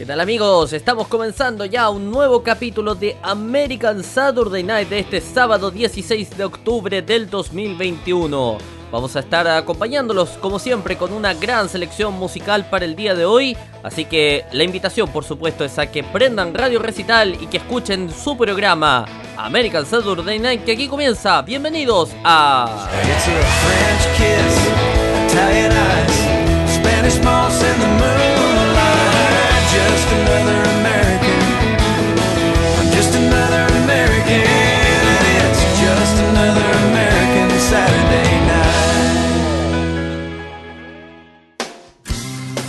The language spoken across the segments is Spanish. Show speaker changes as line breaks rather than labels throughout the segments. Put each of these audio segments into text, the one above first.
¿Qué tal amigos? Estamos comenzando ya un nuevo capítulo de American Saturday Night de este sábado 16 de octubre del 2021. Vamos a estar acompañándolos como siempre con una gran selección musical para el día de hoy. Así que la invitación por supuesto es a que prendan Radio Recital y que escuchen su programa American Saturday Night que aquí comienza. Bienvenidos a...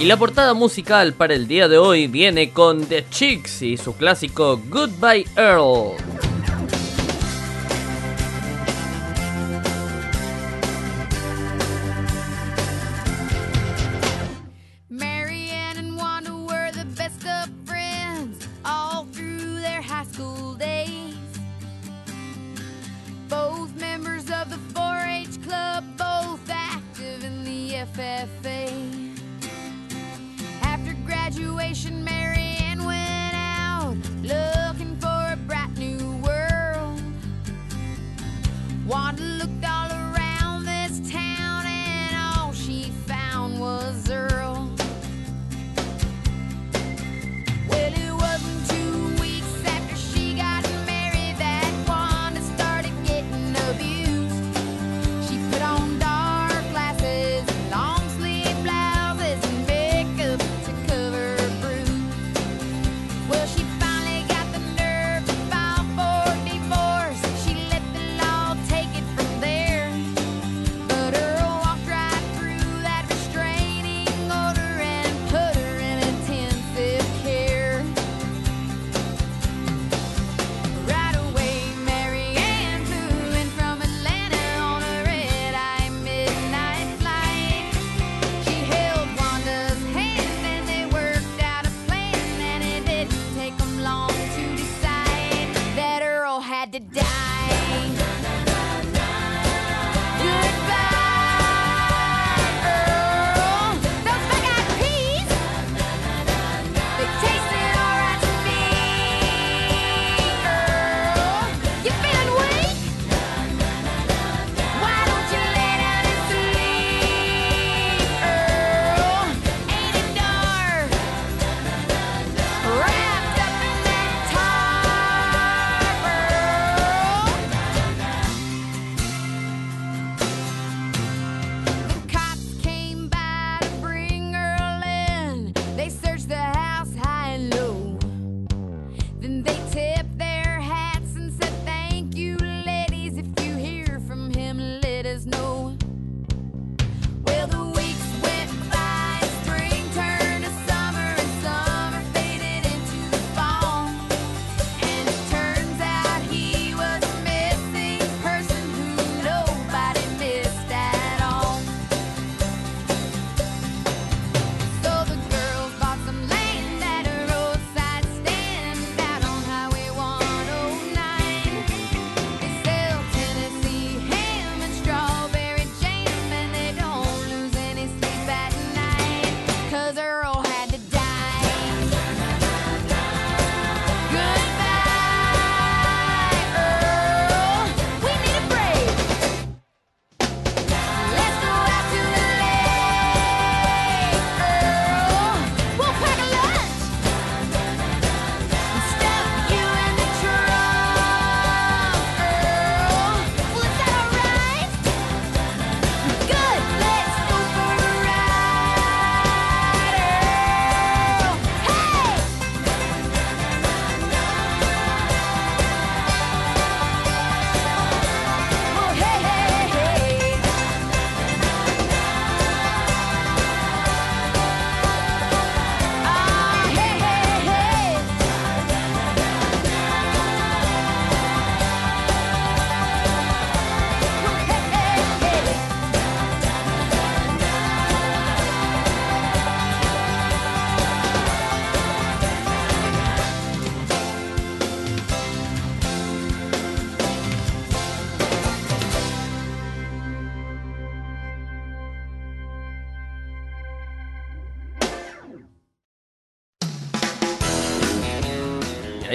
Y la portada musical para el día de hoy viene con The Chicks y su clásico Goodbye Earl.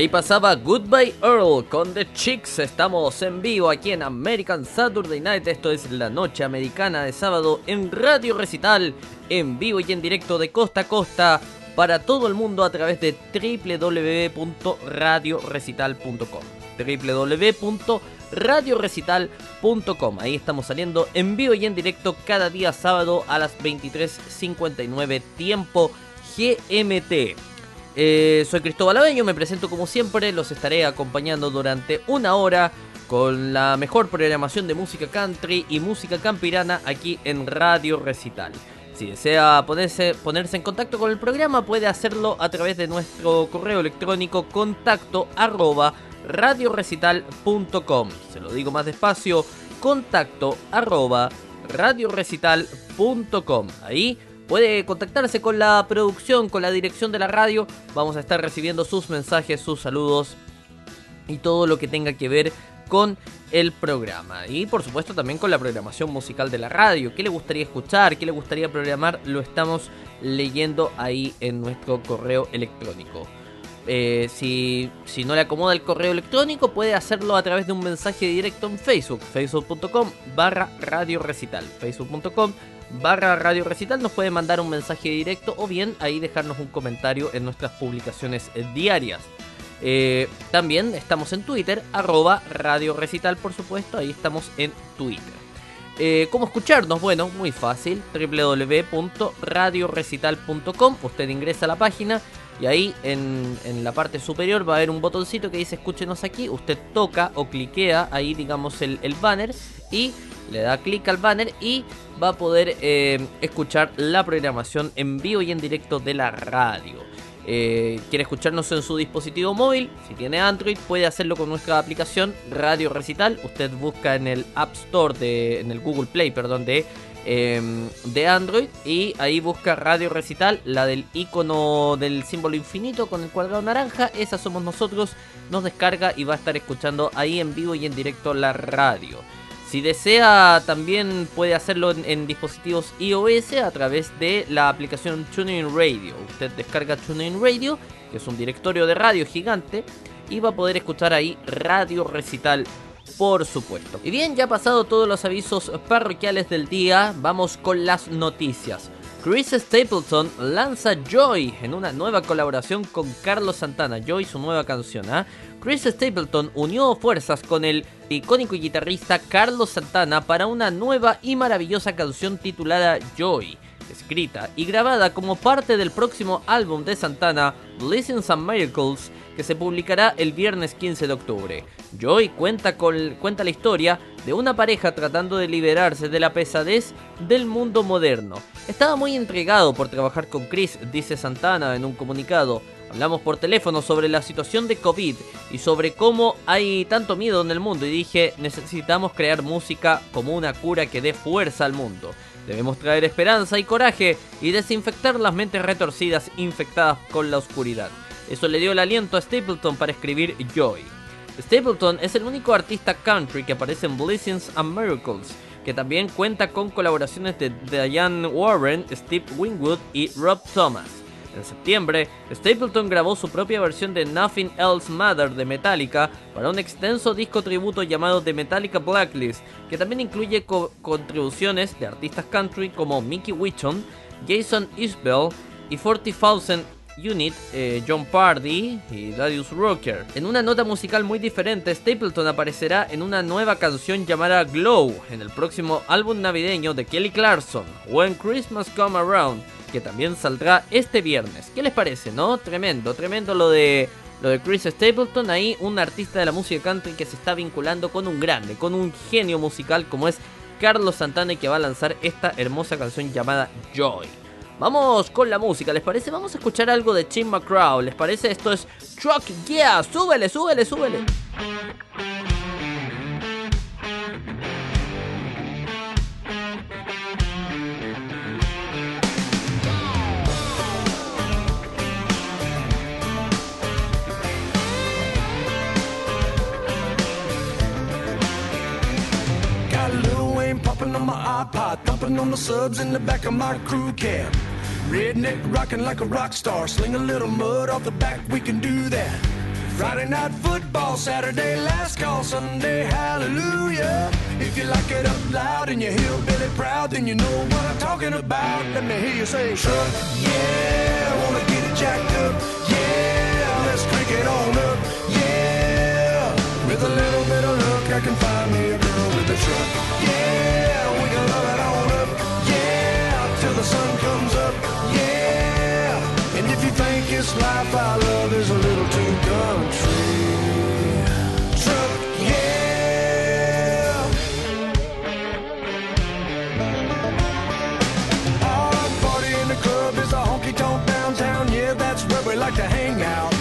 Ahí pasaba Goodbye Earl con The Chicks. Estamos en vivo aquí en American Saturday Night. Esto es la noche americana de sábado en Radio Recital. En vivo y en directo de costa a costa para todo el mundo a través de www.radiorecital.com. www.radiorecital.com. Ahí estamos saliendo en vivo y en directo cada día sábado a las 23.59 tiempo GMT. Eh, soy Cristóbal Abeño, me presento como siempre, los estaré acompañando durante una hora con la mejor programación de música country y música campirana aquí en Radio Recital. Si desea ponerse, ponerse en contacto con el programa puede hacerlo a través de nuestro correo electrónico contacto arroba radiorecital.com. Se lo digo más despacio, contacto arroba radiorecital.com. Ahí Puede contactarse con la producción, con la dirección de la radio. Vamos a estar recibiendo sus mensajes, sus saludos y todo lo que tenga que ver con el programa. Y por supuesto también con la programación musical de la radio. ¿Qué le gustaría escuchar? ¿Qué le gustaría programar? Lo estamos leyendo ahí en nuestro correo electrónico. Eh, si, no le acomoda el correo electrónico, puede hacerlo a través de un mensaje directo en Facebook, facebook.com barra radio recital, facebook.com barra radio recital, nos puede mandar un mensaje directo o bien ahí dejarnos un comentario en nuestras publicaciones diarias. Eh, también estamos en Twitter, arroba radio recital por supuesto, ahí estamos en Twitter. Eh, ¿Cómo escucharnos? Bueno, muy fácil, www.radiorecital.com, usted ingresa a la página y ahí en, la parte superior va a haber un botoncito que dice escúchenos aquí, usted toca o cliquea ahí digamos el, el banner y le da clic al banner y va a poder eh, escuchar la programación en vivo y en directo de la radio. Eh, quiere escucharnos en su dispositivo móvil, si tiene Android puede hacerlo con nuestra aplicación Radio Recital. Usted busca en el App Store de, en el Google Play, perdón, de em, de Android y ahí busca Radio Recital, la del icono del símbolo infinito con el cuadrado naranja, esa somos nosotros, nos descarga y va a estar escuchando ahí en vivo y en directo la radio. Si desea, también puede hacerlo en, dispositivos iOS a través de la aplicación TuneIn Radio. Usted descarga TuneIn Radio, que es un directorio de radio gigante, y va a poder escuchar ahí Radio Recital, por supuesto. Y bien, ya pasado todos los avisos parroquiales del día, vamos con las noticias. Chris Stapleton lanza Joy en una nueva colaboración con Carlos Santana. Joy, su nueva canción. ¿ah? Chris Stapleton unió fuerzas con el icónico guitarrista Carlos Santana para una nueva y maravillosa canción titulada Joy, escrita y grabada como parte del próximo álbum de Santana, Blessings and Miracles, que se publicará el viernes 15 de octubre. Joy cuenta, con, cuenta la historia de una pareja tratando de liberarse de la pesadez del mundo moderno. Estaba muy entregado por trabajar con Chris, dice Santana en un comunicado. Hablamos por teléfono sobre la situación de COVID y sobre cómo hay tanto miedo en el mundo y dije, necesitamos crear música como una cura que dé fuerza al mundo. Debemos traer esperanza y coraje y desinfectar las mentes retorcidas infectadas con la oscuridad. Eso le dio el aliento a Stapleton para escribir Joy. Stapleton es el único artista country que aparece en Blessings and Miracles, que también cuenta con colaboraciones de Diane Warren, Steve Wingwood y Rob Thomas. En septiembre, Stapleton grabó su propia versión de Nothing Else Matter de Metallica para un extenso disco tributo llamado The Metallica Blacklist, que también incluye contribuciones de artistas country como Mickey Wichon, Jason Isbell y 40,000 Unit, eh, John Pardy y Darius Rocker. En una nota musical muy diferente, Stapleton aparecerá en una nueva canción llamada Glow en el próximo álbum navideño de Kelly Clarkson, When Christmas Come Around que también saldrá este viernes. ¿Qué les parece, no? Tremendo, tremendo lo de lo de Chris Stapleton, ahí un artista de la música country que se está vinculando con un grande, con un genio musical como es Carlos Santana y que va a lanzar esta hermosa canción llamada Joy. Vamos con la música, ¿les parece? Vamos a escuchar algo de Tim McCraw, ¿les parece? Esto es Truck Yeah, súbele, súbele, súbele. On my iPod, thumping on the subs in the back of my crew cab. Redneck rocking like a rock star, sling a little mud off the back, we can do that.
Friday night football, Saturday last call, Sunday hallelujah. If you like it up loud and you hillbilly proud, then you know what I'm talking about. Let me hear you say, truck, yeah, I wanna get it jacked up, yeah, let's crank it on up, yeah. With a little bit of luck, I can find me a girl with a truck, yeah, this life I love is a little too country, truck, yeah. Our party in the club is a honky tonk downtown. Yeah, that's where we like to hang out.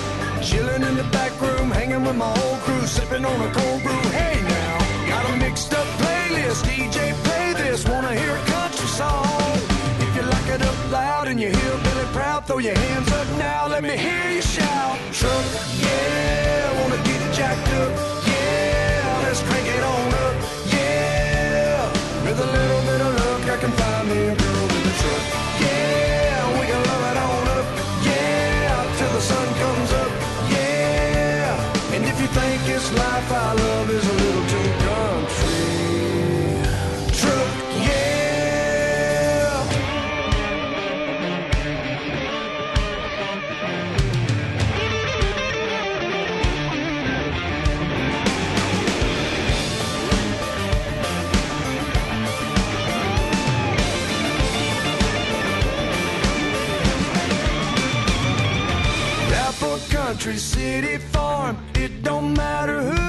Chilling in the back room, hanging with my whole crew, sipping on a cold brew. Hey now, got a mixed up playlist. DJ, play this. Wanna hear a country song? It up loud and you hear Billy Proud, throw your hands up now. Let me hear you shout. Truck, yeah, wanna get jacked up. Yeah, let's crank it on up. Yeah, with a little bit of luck, I can find me country, city, farm. It don't matter who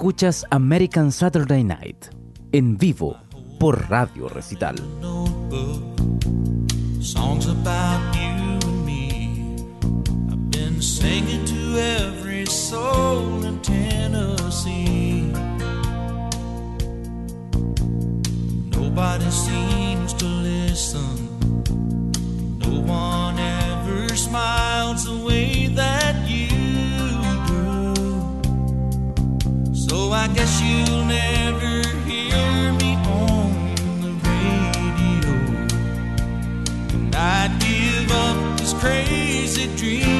Escuchas American Saturday Night en vivo por Radio Recital.
songs about you and me. I've been singing to every soul in Tennessee. Nobody seems to listen. No one ever smiles the way that So I guess you'll never hear me on the radio. And I'd give up this crazy dream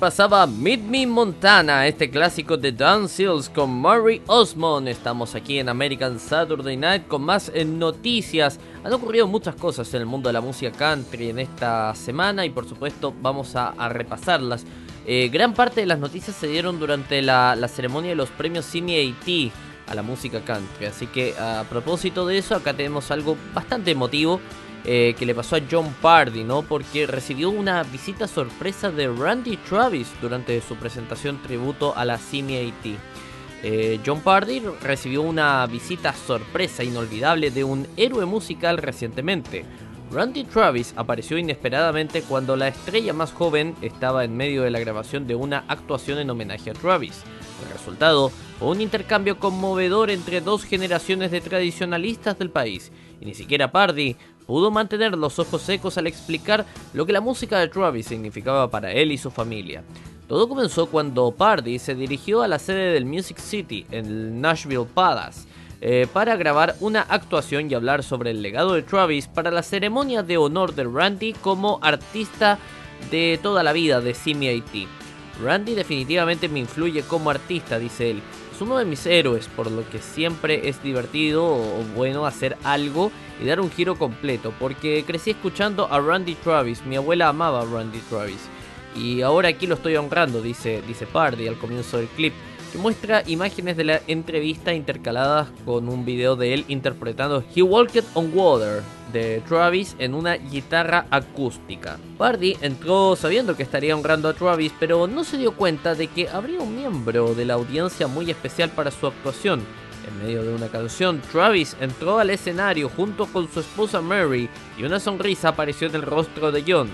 pasaba Meet Me Montana, este clásico de Dan Seals con Murray Osmond. Estamos aquí en American Saturday Night con más eh, noticias. Han ocurrido muchas cosas en el mundo de la música country en esta semana y por supuesto vamos a, repasarlas. Eh, gran parte de las noticias se dieron durante la, la ceremonia de los premios Cine AT a la música country. Así que a propósito de eso, acá tenemos algo bastante emotivo eh, que le pasó a John Pardy, ¿no? Porque recibió una visita sorpresa de Randy Travis durante su presentación tributo a la Cine AT. Eh, John Pardy recibió una visita sorpresa inolvidable de un héroe musical recientemente. Randy Travis apareció inesperadamente cuando la estrella más joven estaba en medio de la grabación de una actuación en homenaje a Travis. El resultado fue un intercambio conmovedor entre dos generaciones de tradicionalistas del país, y ni siquiera Pardy pudo mantener los ojos secos al explicar lo que la música de Travis significaba para él y su familia. Todo comenzó cuando Pardy se dirigió a la sede del Music City en el Nashville Palace eh, para grabar una actuación y hablar sobre el legado de Travis para la ceremonia de honor de Randy como artista de toda la vida de CMIT. Randy definitivamente me influye como artista, dice él. Uno de mis héroes, por lo que siempre es divertido o bueno hacer algo y dar un giro completo, porque crecí escuchando a Randy Travis, mi abuela amaba a Randy Travis. Y ahora aquí lo estoy honrando, dice, dice Pardy al comienzo del clip, que muestra imágenes de la entrevista intercaladas con un video de él interpretando He Walked on Water de Travis en una guitarra acústica. Pardy entró sabiendo que estaría honrando a Travis, pero no se dio cuenta de que habría un miembro de la audiencia muy especial para su actuación. En medio de una canción, Travis entró al escenario junto con su esposa Mary y una sonrisa apareció en el rostro de John.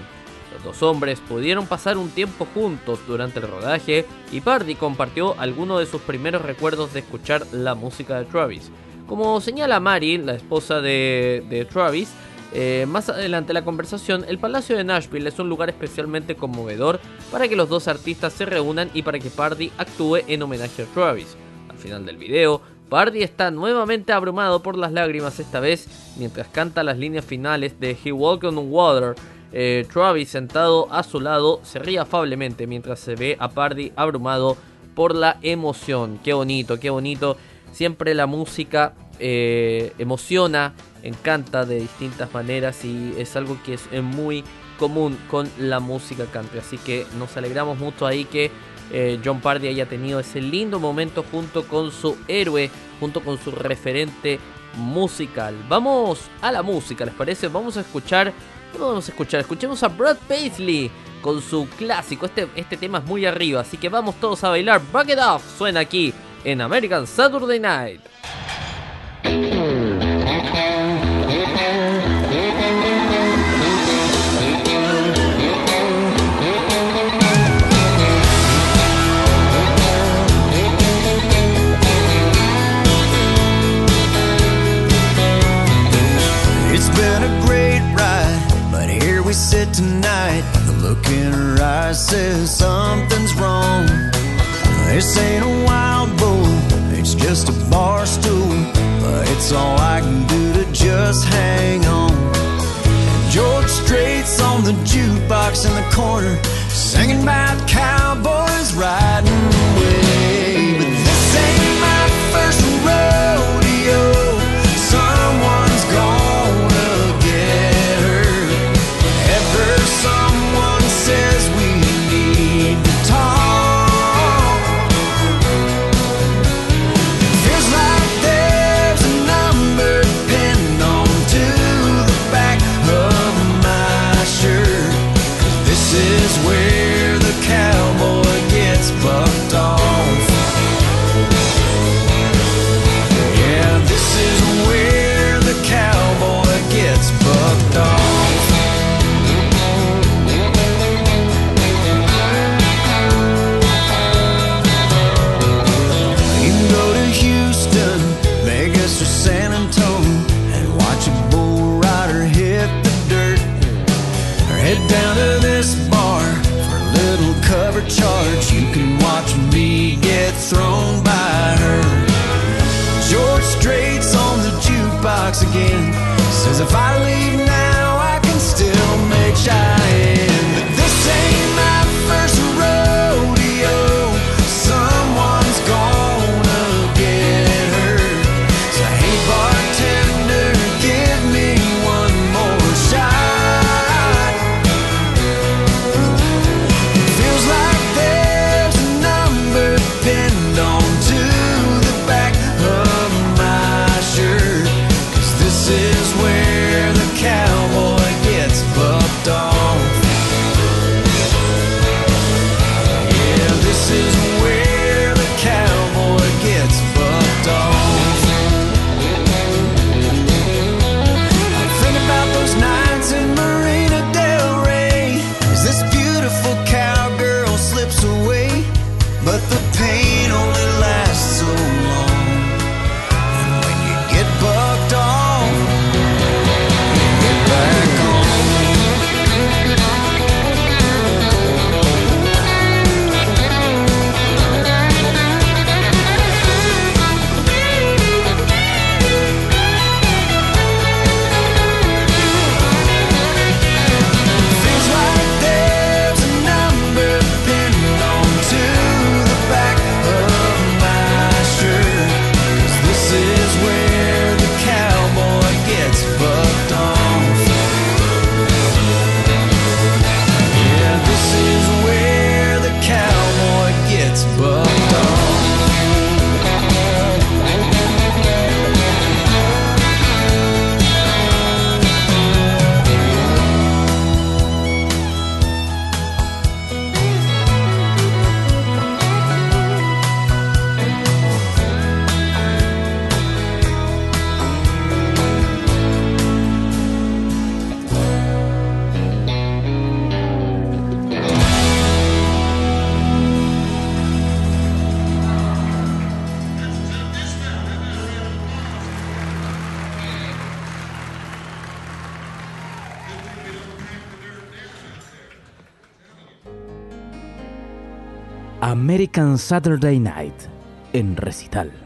Los hombres pudieron pasar un tiempo juntos durante el rodaje y Pardy compartió algunos de sus primeros recuerdos de escuchar la música de Travis. Como señala Mary, la esposa de, de Travis, eh, más adelante en la conversación, el Palacio de Nashville es un lugar especialmente conmovedor para que los dos artistas se reúnan y para que Pardy actúe en homenaje a Travis. Al final del video, Pardy está nuevamente abrumado por las lágrimas esta vez mientras canta las líneas finales de He Walked on Water. Eh, Travis sentado a su lado se ríe afablemente mientras se ve a Pardy abrumado por la emoción. Qué bonito, qué bonito. Siempre la música eh, emociona, encanta de distintas maneras y es algo que es eh, muy común con la música country. Así que nos alegramos mucho ahí que John Pardy haya tenido ese lindo momento junto con su héroe, junto con su referente musical. Vamos a la música, ¿les parece? Vamos a escuchar, ¿qué vamos a escuchar? Escuchemos a Brad Paisley con su clásico. Este, este tema es muy arriba, así que vamos todos a bailar. Back it off, suena aquí en American Saturday Night.
Sit tonight. The look in her eyes says something's wrong. This ain't a wild bull, it's just a bar stool. But it's all I can do to just hang on. George Strait's on the jukebox in the corner, singing about cowboys
American Saturday Night en recital.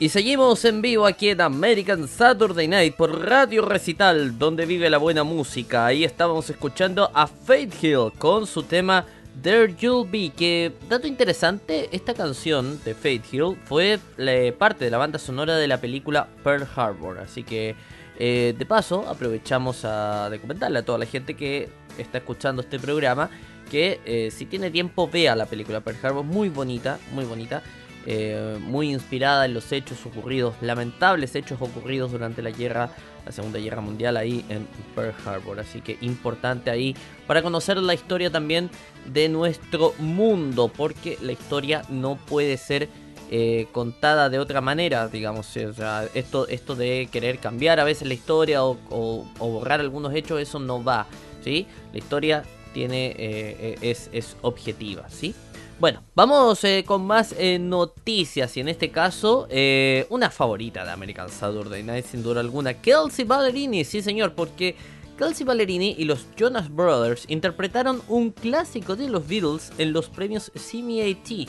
Y seguimos en vivo aquí en American Saturday Night por Radio Recital, donde vive la buena música. Ahí estábamos escuchando a Faith Hill con su tema There You'll Be. Que, dato interesante, esta canción de Faith Hill fue la- parte de la banda sonora de la película Pearl Harbor. Así que, eh, de paso, aprovechamos a, de comentarle a toda la gente que está escuchando este programa que eh, si tiene tiempo vea la película Pearl Harbor. Muy bonita, muy bonita eh, muy inspirada en los hechos ocurridos, lamentables hechos ocurridos durante la guerra, la Segunda Guerra Mundial ahí en Pearl Harbor. Así que importante ahí para conocer la historia también de nuestro mundo, porque la historia no puede ser eh, contada de otra manera, digamos. O sea, esto, esto de querer cambiar a veces la historia o, borrar algunos hechos, eso no va, ¿sí? La historia tiene, eh, es, es objetiva, ¿sí? Bueno, vamos eh, con más eh, noticias y en este caso eh, una favorita de American Saturday Night sin duda alguna, Kelsey Ballerini, sí señor, porque Kelsey Ballerini y los Jonas Brothers interpretaron un clásico de los Beatles en los premios CMA-T.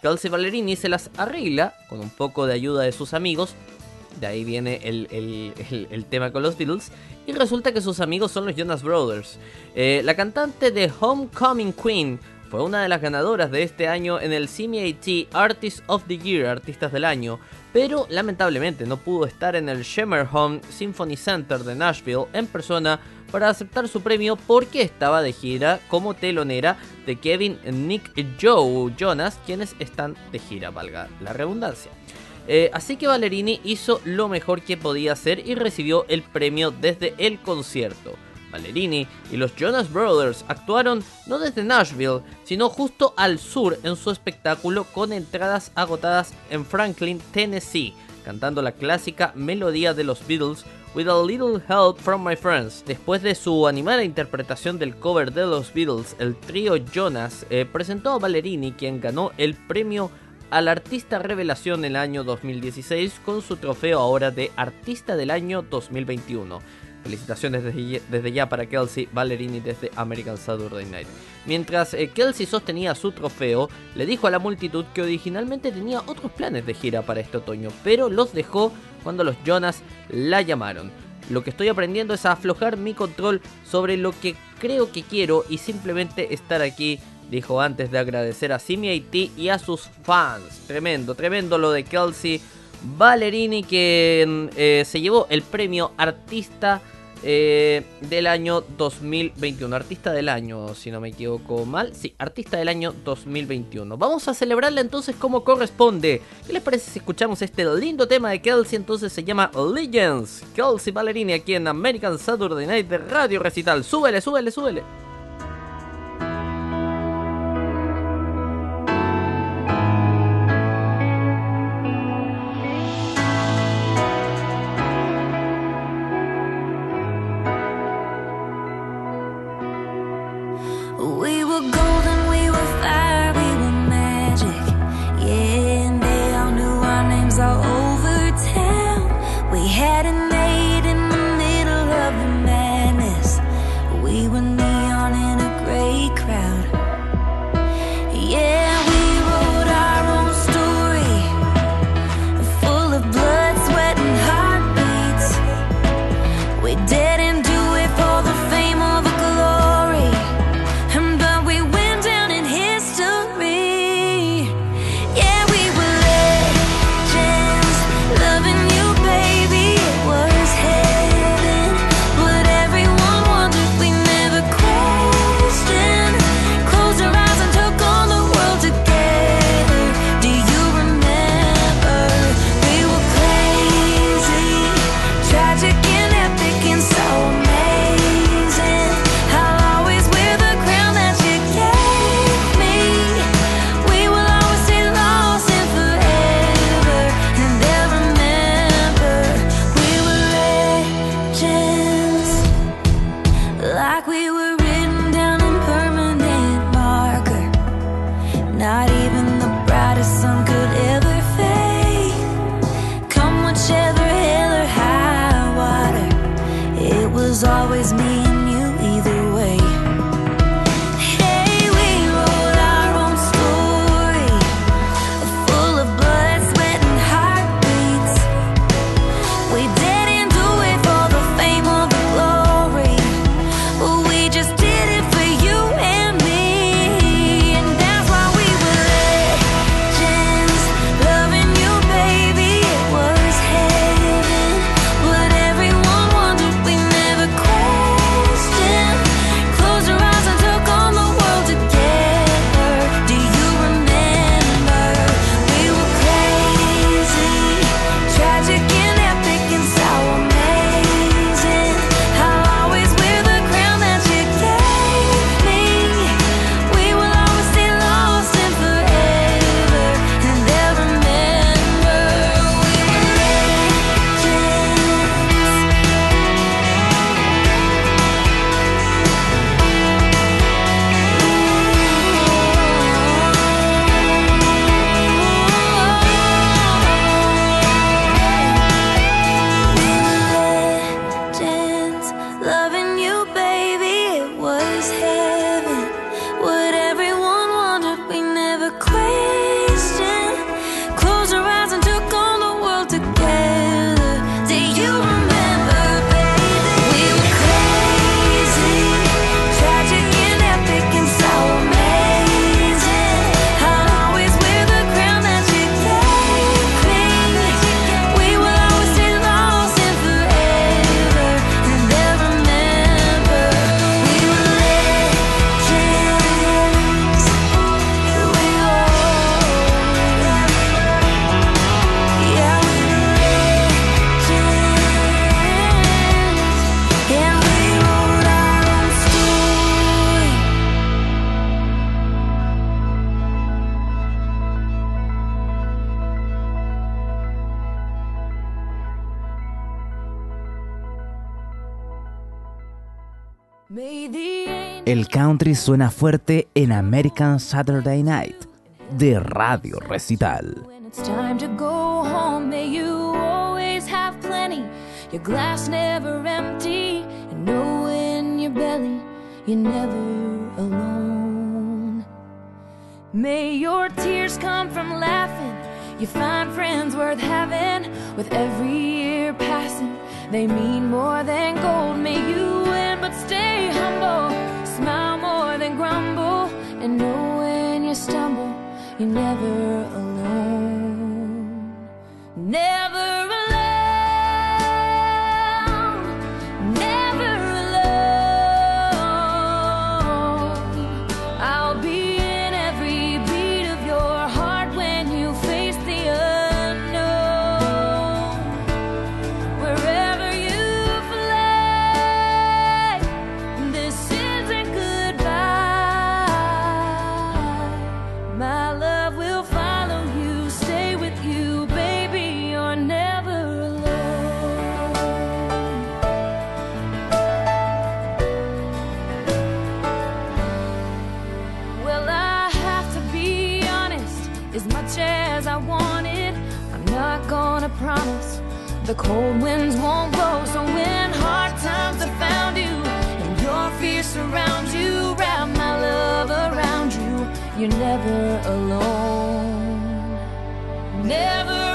Kelsey Ballerini se las arregla con un poco de ayuda de sus amigos de ahí viene el, tema con los Beatles, y resulta que sus amigos son los Jonas Brothers. La cantante de Homecoming Queen fue una de las ganadoras de este año en el CMAT Artist of the Year, Artistas del Año, pero lamentablemente no pudo estar en el Home Symphony Center de Nashville en persona para aceptar su premio porque estaba de gira como telonera de Kevin, Nick y Joe Jonas, quienes están de gira, valga la redundancia. Eh, así que Ballerini hizo lo mejor que podía hacer y recibió el premio desde el concierto. Ballerini y los Jonas Brothers actuaron no desde Nashville, sino justo al sur en su espectáculo con entradas agotadas en Franklin, Tennessee, cantando la clásica melodía de los Beatles With a Little Help from My Friends. Después de su animada interpretación del cover de los Beatles, el trío Jonas eh, presentó a Ballerini, quien ganó el premio al Artista Revelación el año 2016 con su trofeo ahora de Artista del año 2021. Felicitaciones desde, ya- para Kelsey Ballerini desde American Saturday Night. Mientras eh, Kelsey sostenía su trofeo, le dijo a la multitud que originalmente tenía otros planes de gira para este otoño, pero los dejó cuando los Jonas la llamaron. Lo que estoy aprendiendo es a aflojar mi control sobre lo que creo que quiero y simplemente estar aquí, dijo antes de agradecer a Simi y a sus fans. Tremendo, tremendo lo de Kelsey Ballerini que eh, se llevó el premio Artista eh, del año 2021. Artista del año, si no me equivoco mal. Sí, Artista del año 2021. Vamos a celebrarla entonces como corresponde. ¿Qué les parece si escuchamos este lindo tema de Kelsey? Entonces se llama Legends. Kelsey Ballerini aquí en American Saturday Night de Radio Recital. Súbele, súbele, súbele.
Country suena fuerte en American Saturday Night de Radio Recital.
It's time to go home, may you always have plenty. Your glass never empty, and know in your belly you're never alone. May your tears come from laughing. You find friends worth having. With every year passing, they mean more than gold. May you win, but stay humble. Than grumble, and know when you stumble, you're never alone. Never alone. Promise the cold winds won't blow. So when hard times have found you and your fear surrounds you, wrap my love around you. You're never alone. Never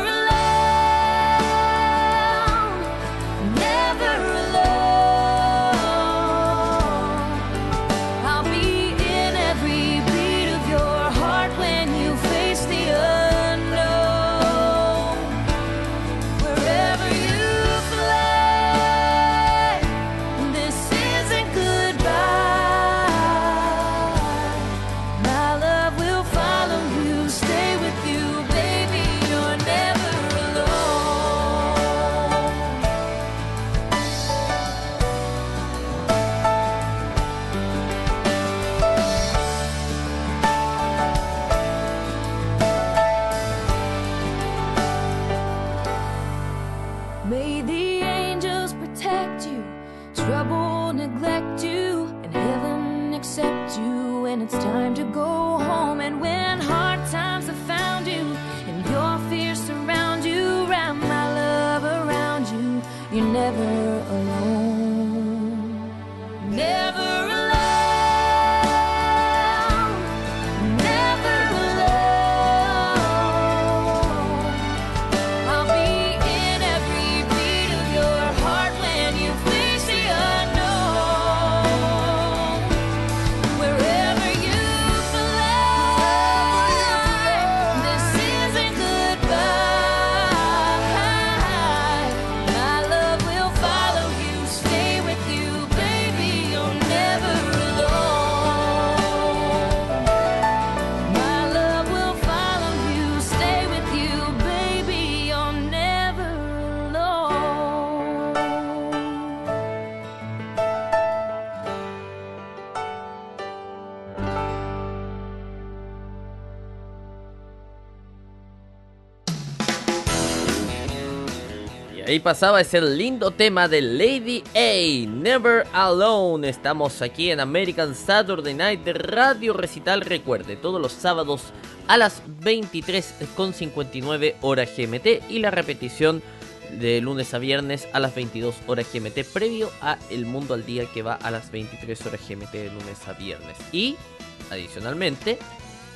ahí pasaba ese lindo tema de Lady A, Never Alone. Estamos aquí en American Saturday Night Radio Recital. Recuerde, todos los sábados a las 23.59 horas GMT y la repetición de lunes a viernes a las 22 horas GMT previo a El Mundo al Día que va a las 23 horas GMT de lunes a viernes. Y adicionalmente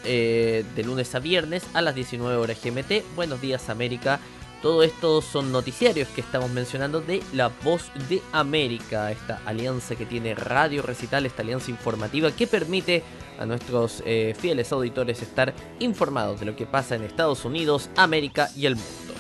eh, de lunes a viernes a las 19 horas GMT. Buenos días América. Todo esto son noticiarios que estamos mencionando de La Voz de América, esta alianza que tiene Radio Recital, esta alianza informativa que permite a nuestros eh, fieles auditores estar informados de lo que pasa en Estados Unidos, América y el mundo.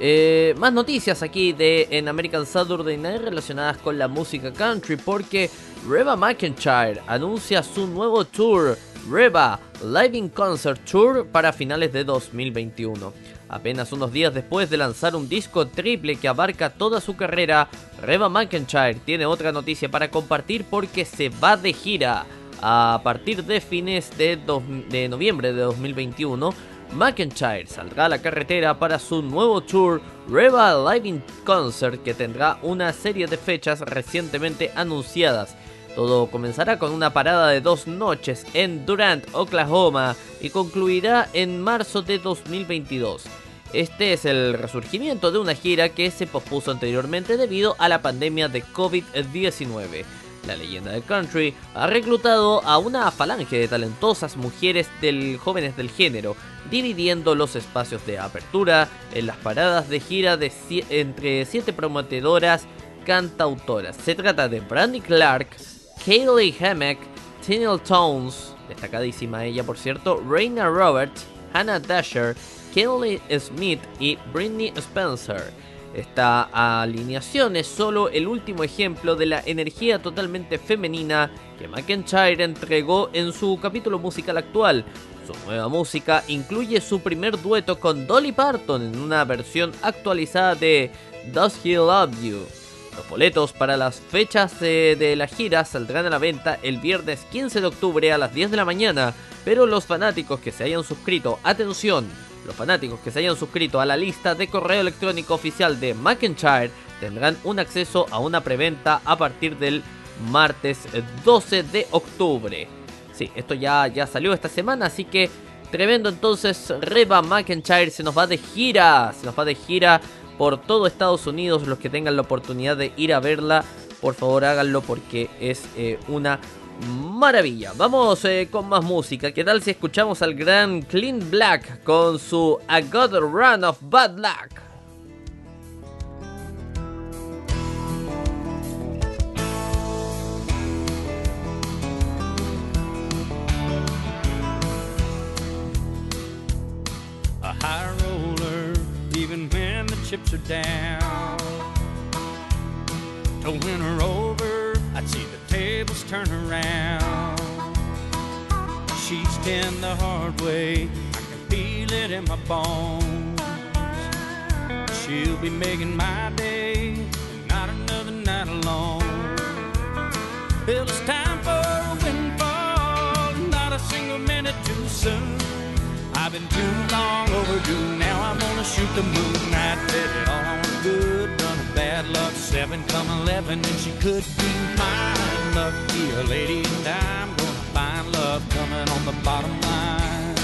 Eh, más noticias aquí de en American Saturday Night relacionadas con la música country porque Reba McIntyre anuncia su nuevo tour Reba Live in Concert Tour para finales de 2021. Apenas unos días después de lanzar un disco triple que abarca toda su carrera, Reba McIntyre tiene otra noticia para compartir porque se va de gira. A partir de fines de, de noviembre de 2021, McIntyre saldrá a la carretera para su nuevo tour Reba Live in Concert que tendrá una serie de fechas recientemente anunciadas. Todo comenzará con una parada de dos noches en Durant, Oklahoma y concluirá en marzo de 2022. Este es el resurgimiento de una gira que se pospuso anteriormente debido a la pandemia de COVID-19. La leyenda del country ha reclutado a una falange de talentosas mujeres del, jóvenes del género, dividiendo los espacios de apertura en las paradas de gira de entre siete prometedoras cantautoras. Se trata de Brandy Clark, Kaylee Hammack, Tennille Tones, destacadísima ella por cierto, Raina Roberts, Hannah Dasher, Kelly Smith y Britney Spencer. Esta alineación es solo el último ejemplo de la energía totalmente femenina que McIntyre entregó en su capítulo musical actual. Su nueva música incluye su primer dueto con Dolly Parton en una versión actualizada de Does He Love You. Los boletos para las fechas de, de la gira saldrán a la venta el viernes 15 de octubre a las 10 de la mañana, pero los fanáticos que se hayan suscrito, atención, los fanáticos que se hayan suscrito a la lista de correo electrónico oficial de McIntyre tendrán un acceso a una preventa a partir del martes eh, 12 de octubre. Sí, esto ya, ya salió esta semana, así que tremendo entonces. Reba McIntyre se nos va de gira, se nos va de gira por todo Estados Unidos. Los que tengan la oportunidad de ir a verla, por favor háganlo porque es eh, una maravilla. Vamos eh, con más música. ¿Qué tal si escuchamos al gran Clean Black con su a Run of Bad Luck?
Chips are down. To win her over, I'd see the tables turn around. She's ten the hard way, I can feel it in my bones. She'll be making my day, not another night alone. Well, it's time for a windfall, not a single minute too soon. I've been too long overdue. Now I'm gonna shoot the moon. I bet it all on a good run of bad luck. Seven come eleven, and she could be mine. Lucky a lady, and I'm gonna find love coming on the bottom line.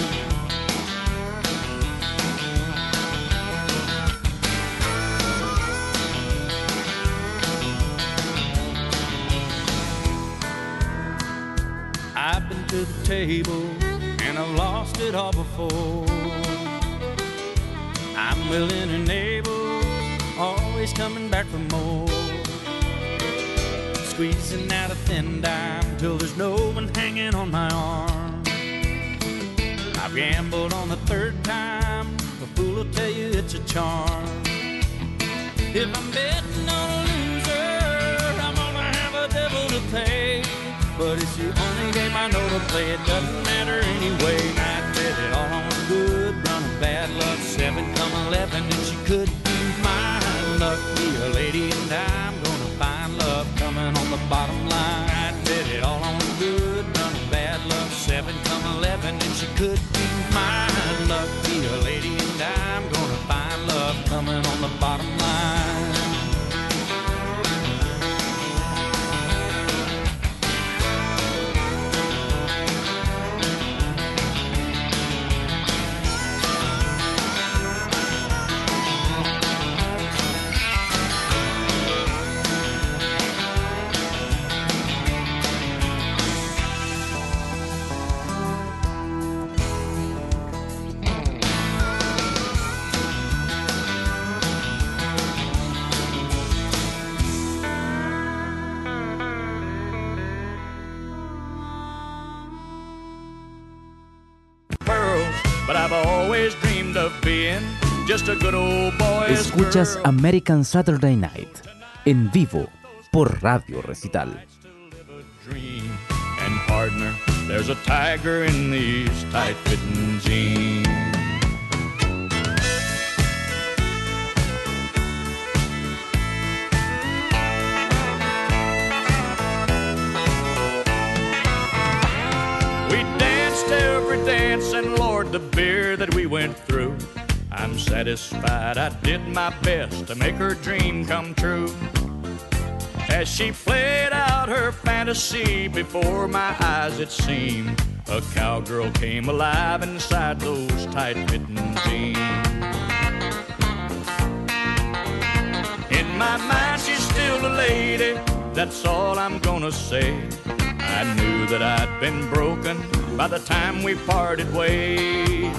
I've been to the table and I've lost it all before. I'm willing and able, always coming back for more. Squeezing out a thin dime till there's no one hanging on my arm. I've gambled on the third time, a fool will tell you it's a charm. If I'm betting on a loser, I'm gonna have a devil to pay. But it's the only to play. It doesn't matter anyway. I bet it all on a good run of bad luck. Seven come eleven, and she could be mine. Lucky a lady, and I'm gonna find love coming on the bottom line. I bet it all on a good run of bad luck. Seven come eleven, and she could be mine. Lucky a lady, and I'm gonna find love coming on
Escuchas. American Saturday Night en vivo por Radio Recital.
And partner, there's a tiger in these tight-fitting jeans. We danced every dance, and Lord, the beer that we went through. I'm satisfied I did my best to make her dream come true. As she played out
her fantasy before my eyes, it seemed. A cowgirl came alive inside those tight fitting jeans. In my mind, she's still a lady, that's all I'm gonna say. I knew that I'd been broken by the time we parted ways.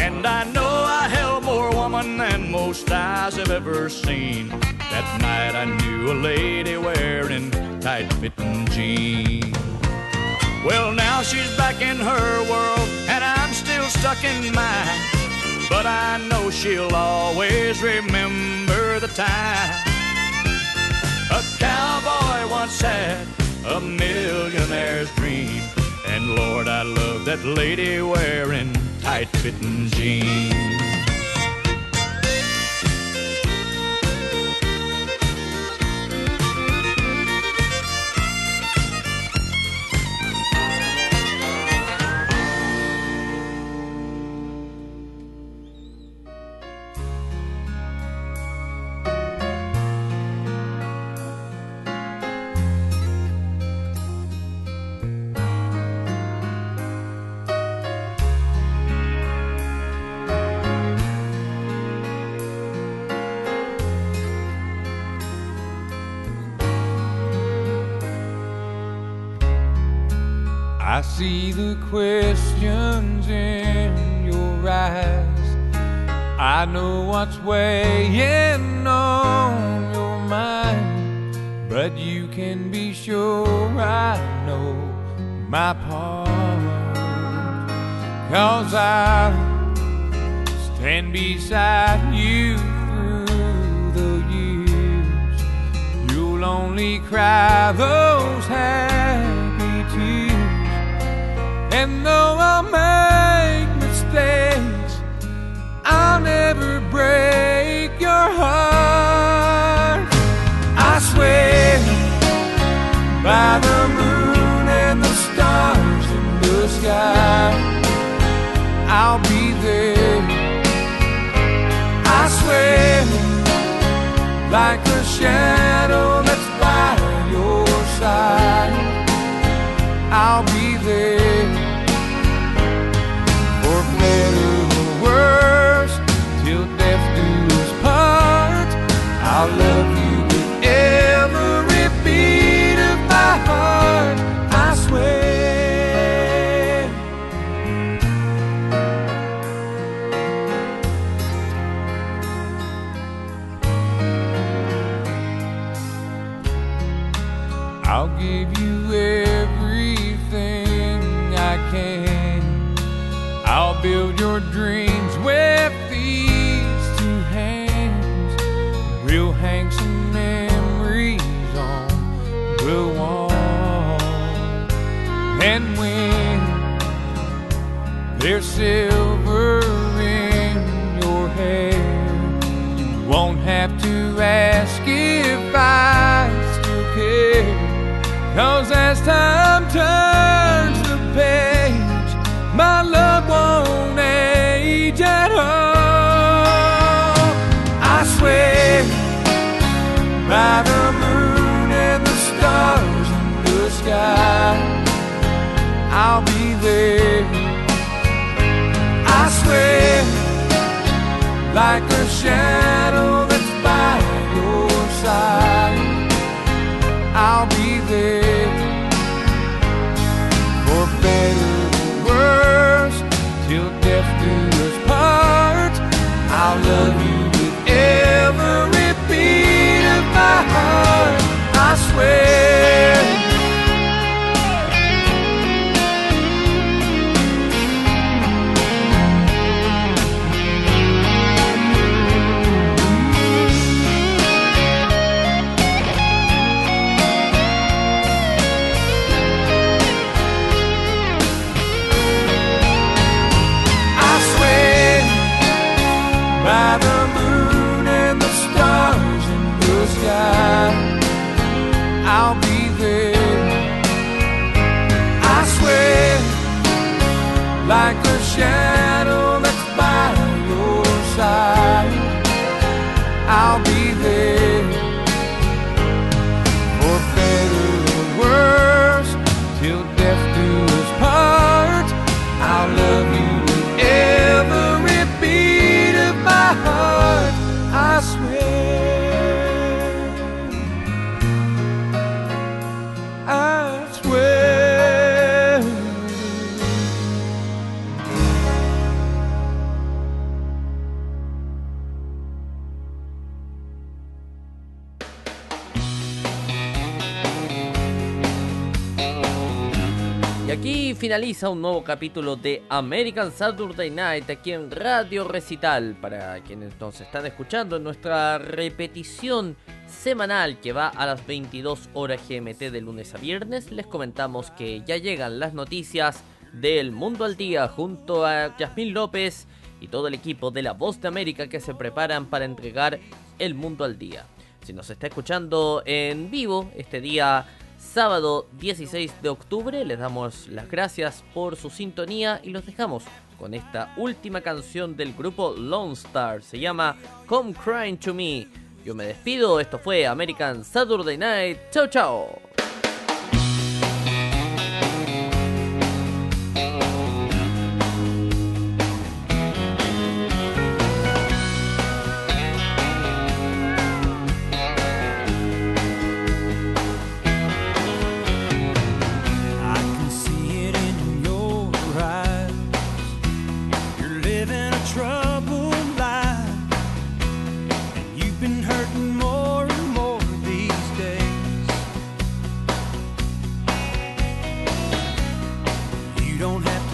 And I know I held more woman than most eyes have ever seen. That night I knew a lady wearing tight fitting jeans. Well, now she's back in her world, and I'm still stuck in mine. But I know she'll always remember the time. A cowboy once had a millionaire's dream. And Lord, I love that lady wearing tight fitting jeans.
See the questions in your eyes. I know what's weighing on your mind, but you can be sure I know my part. Cause I stand beside you through the years. You'll only cry those tears. And though I'll make mistakes, I'll never break your heart. I swear by the moon and the stars in the sky, I'll be there. I swear like a shadow that's by your side, I'll be there I'll love you still
finaliza un nuevo capítulo de American Saturday Night aquí en Radio Recital. Para quienes nos están escuchando en nuestra repetición semanal que va a las 22 horas GMT de lunes a viernes, les comentamos que ya llegan las noticias del Mundo al Día junto a Yasmín López y todo el equipo de La Voz de América que se preparan para entregar el Mundo al Día. Si nos está escuchando en vivo este día sábado 16 de octubre, les damos las gracias por su sintonía y los dejamos con esta última canción del grupo Lone Star. Se llama Come Crying to Me. Yo me despido, esto fue American Saturday Night. Chao, chao.
Don't have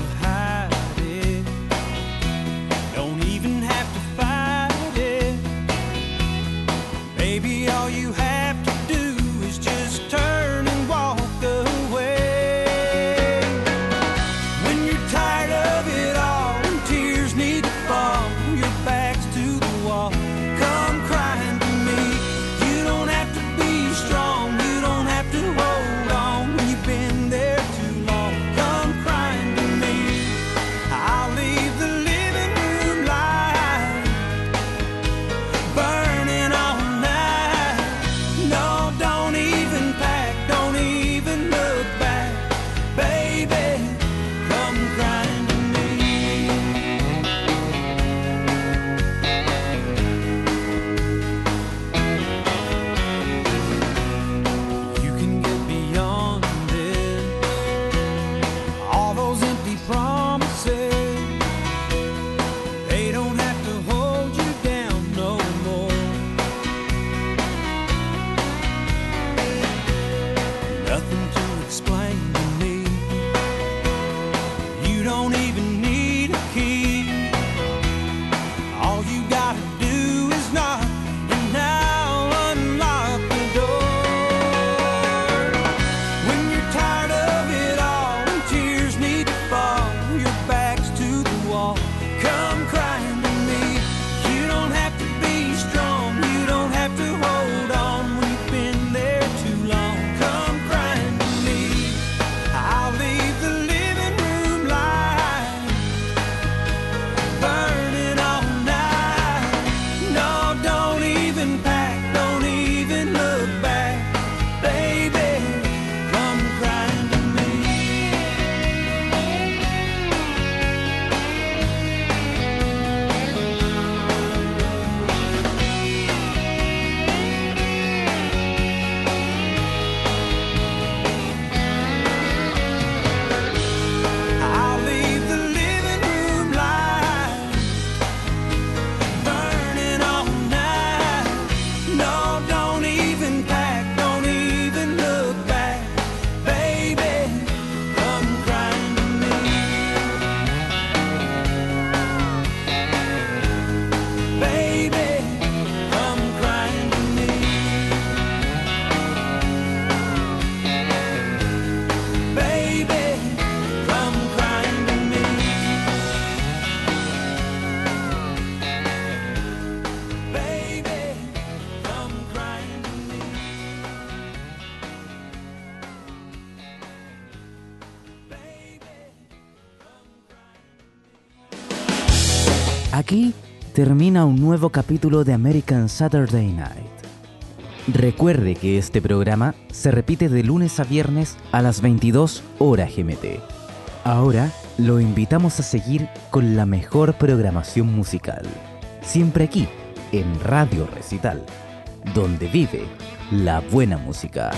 termina un nuevo capítulo de American Saturday Night. Recuerde que este programa se repite de lunes a viernes a las 22 horas GMT. Ahora lo invitamos a seguir con la mejor programación musical. Siempre aquí, en Radio Recital, donde vive la buena música.